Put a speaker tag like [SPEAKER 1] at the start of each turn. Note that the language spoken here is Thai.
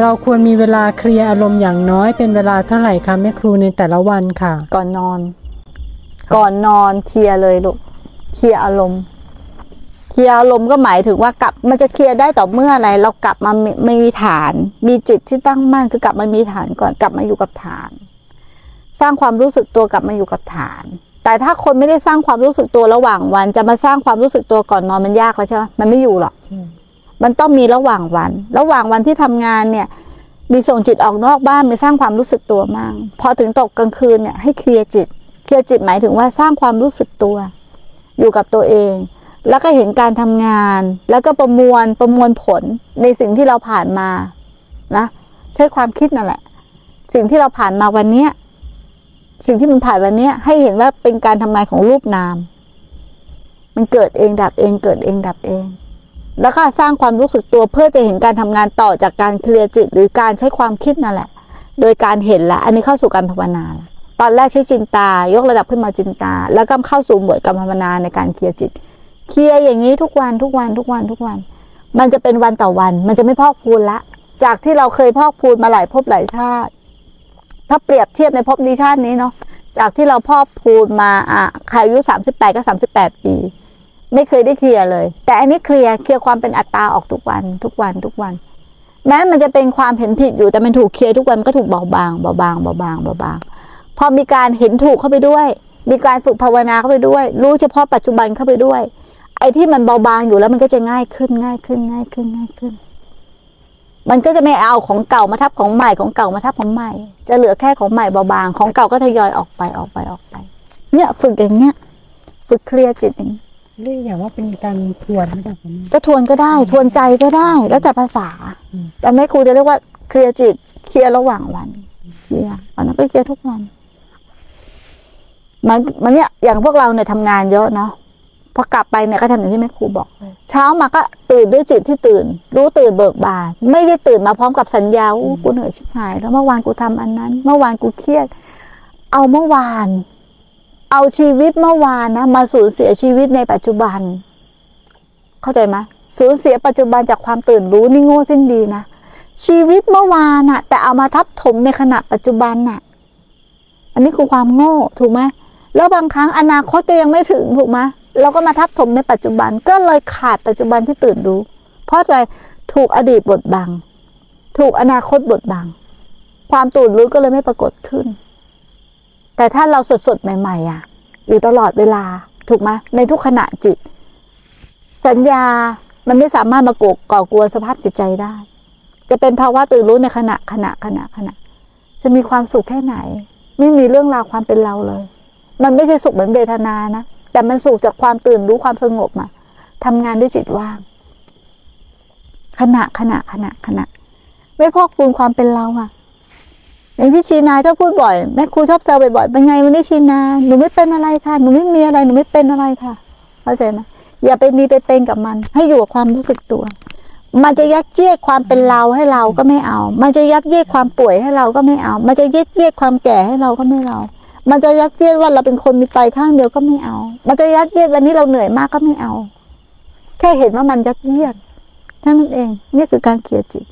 [SPEAKER 1] เราควรมีเวลาเคลียร์อารมณ์อย่างน้อยเป็นเวลาเท่าไหร่คะแม่ครูในแต่ละวันค่ะ
[SPEAKER 2] ก่อนนอน ก่อนนอนเคลียร์เลยลูกเคลียร์อารมณ์เคลียร์อารมณ์ก็หมายถึงว่ากลับมันจะเคลียร์ได้ต่อเมื่ออะไร เรากลับมาไม่ไม่มีฐาน มีจิตที่ตั้งมั่นคือกลับมามีฐานก่อนกลับมาอยู่กับฐาน สร้างความรู้สึกตัวกลับมาอยู่กับฐาน แต่ถ้าคนไม่ได้สร้างความรู้สึกตัวระหว่างวัน จะมาสร้างความรู้สึกตัวก่อนนอนมันยากแล้วใช่ไหมมันไม่อยู่หรอก มันต้องมีระหว่างวัน ระหว่างวันที่ทำงานเนี่ย มีส่งจิตออกนอกบ้านมีสร้างความรู้สึกตัวมั่งพอถึงตกกลางคืนเนี่ยให้เคลียร์จิต เคลียร์จิตหมายถึงว่าสร้างความรู้สึกตัว อยู่กับตัวเอง แล้วก็เห็นการทำงาน แล้วก็ประมวลประมวลผลในสิ่งที่เราผ่านมานะใช้ความคิดนั่นแหละ สิ่งที่เราผ่านมาวันเนี้ยสิ่งที่มันผ่านวันเนี้ยให้เห็นว่าเป็นการทำงานของรูปนาม มันเกิดเองดับเอง เกิดเองดับเอง แล้วก็สร้างความรู้สึกตัวเพื่อจะเห็นการทำงานต่อจากการเคลียร์จิต หรือการใช้ความคิดนั่นแหละ โดยการเห็นละ อันนี้เข้าสู่การภาวนาละตอนแรกใช้จินตา ยกระดับขึ้นมาจินตา แล้วก็เข้าสู่หมวดการภาวนาในการเคลียร์จิต เคลียร์อย่างนี้ทุกวันทุกวันทุกวันทุกวัน มันจะเป็นวันต่อวัน มันจะไม่พอกพูนละ จากที่เราเคยพอกพูนมาหลายภพหลายชาติ ถ้าเปรียบเทียบในภพนี้ชาตินี้เนาะ จากที่เราพอกพูนมาอะใครอายุสามสิบแปดก็สามสิบแปดปี ไม่เคยได้เคลียร์เลย แต่อันนี้เคลียร์เคลียร์ความเป็นอัตตาออกทุกวันทุกวันทุกวัน แม้มันจะเป็นความเห็นผิดอยู่แต่มันถูกเคลียร์ทุกวันมันก็ถูกเบาบางเบาบางเบาบางเบาบางพอมีการเห็นถูกเข้าไปด้วย มีการฝึกภาวนาเข้าไปด้วย รู้เฉพาะปัจจุบันเข้าไปด้วย ไอ้ที่มันเบาบางอยู่แล้วมันก็จะง่ายขึ้นง่ายขึ้นง่ายขึ้นง่ายขึ้น มันก็จะไม่เอาของเก่ามาทับของใหม่ของเก่ามาทับของใหม่ จะเหลือแค่ของใหม่เบาบางของเก่าก็ทยอยออกไปออกไปออกไป เนี่ยฝึกอย่างเงี้ยฝึกเคลียร์จิตอย่างนี้
[SPEAKER 1] เรียกอย่างว่าเป็นการทวนหรือเปล่าคะแม่
[SPEAKER 2] ก็ทวนก็ได้ทวนใจก็ได้ แล้วแต่ภาษา
[SPEAKER 1] อืม
[SPEAKER 2] แต่แม่ครูจะเรียกว่าเคลียร์จิตเคลียร์ระหว่างวันเคลียร์วันนั้นก็เคลียร์ทุกวันมันมันเนี่ยอย่างพวกเราเนี่ยทำงานเยอะเนาะพอกลับไปเนี่ยก็ทำอย่างที่แม่ครูบอกเลยเช้ามาก็ตื่นด้วยจิตที่ตื่น รู้ตื่นเบิกบานไม่ได้ตื่นมาพร้อมกับสัญญาอู้กูเหนื่อยชิบหาย แล้วเมื่อวานกูทำอันนั้น เมื่อวานกูเครียด เอาเมื่อวาน เอาชีวิตเมื่อวานนะมาสูญเสียชีวิตในปัจจุบัน เข้าใจไหมสูญเสียปัจจุบันจากความตื่นรู้นี่โง่สิ้นดีนะชีวิตเมื่อวานน่ะ แต่เอามาทับถมในขณะปัจจุบันน่ะ อันนี้คือความโง่ถูกไหมแล้วบางครั้งอนาคตก็ยังไม่ถึงถูกไหมเราก็มาทับถมในปัจจุบัน ก็เลยขาดปัจจุบันที่ตื่นรู้ เพราะอะไรถูกอดีตบดบัง ถูกอนาคตบดบัง ความตื่นรู้ก็เลยไม่ปรากฏขึ้น แต่ถ้าเราสดๆ ใหม่ๆอะ อยู่ตลอดเวลาถูกไหมในทุกขณะจิต สัญญามันไม่สามารถมาก่ก่อกวนสภาพจิตใจได้ จะเป็นภาวะตื่นรู้ในขณะขณะขณะขณะ จะมีความสุขแค่ไหน ไม่มีเรื่องราวความเป็นเราเลย มันไม่ใช่สุขเหมือนเวทนานะแต่มันสุขจากความตื่นรู้ความสงบมาทำงานด้วยจิตว่าง ขณะขณะขณะขณะ ไม่พอกพูนความเป็นเราอะ อย่างที่ชีนาชอบพูดบ่อยแม่ครูชอบแซวบ่อยๆเป็นไงวันนี้ชีนาหนูไม่เป็นอะไรค่ะหนูไม่มีอะไรหนูไม่เป็นอะไรค่ะเข้าใจไหมอย่าไปมีไปเป็นกับมัน ให้อยู่กับความรู้สึกตัว มันจะยัดเยียดความเป็นเราให้เราก็ไม่เอา มันจะยัดเยียดความป่วยให้เราก็ไม่เอา มันจะยัดเยียดความแก่ให้เราก็ไม่เอา มันจะยัดเยียดว่าเราเป็นคนมีไตข้างเดียวก็ไม่เอา มันจะยัดเยียดวันนี้เราเหนื่อยมากก็ไม่เอา แค่เห็นว่ามันยัดเยียดเท่านั้นเอง นี่คือการเคลียร์จิต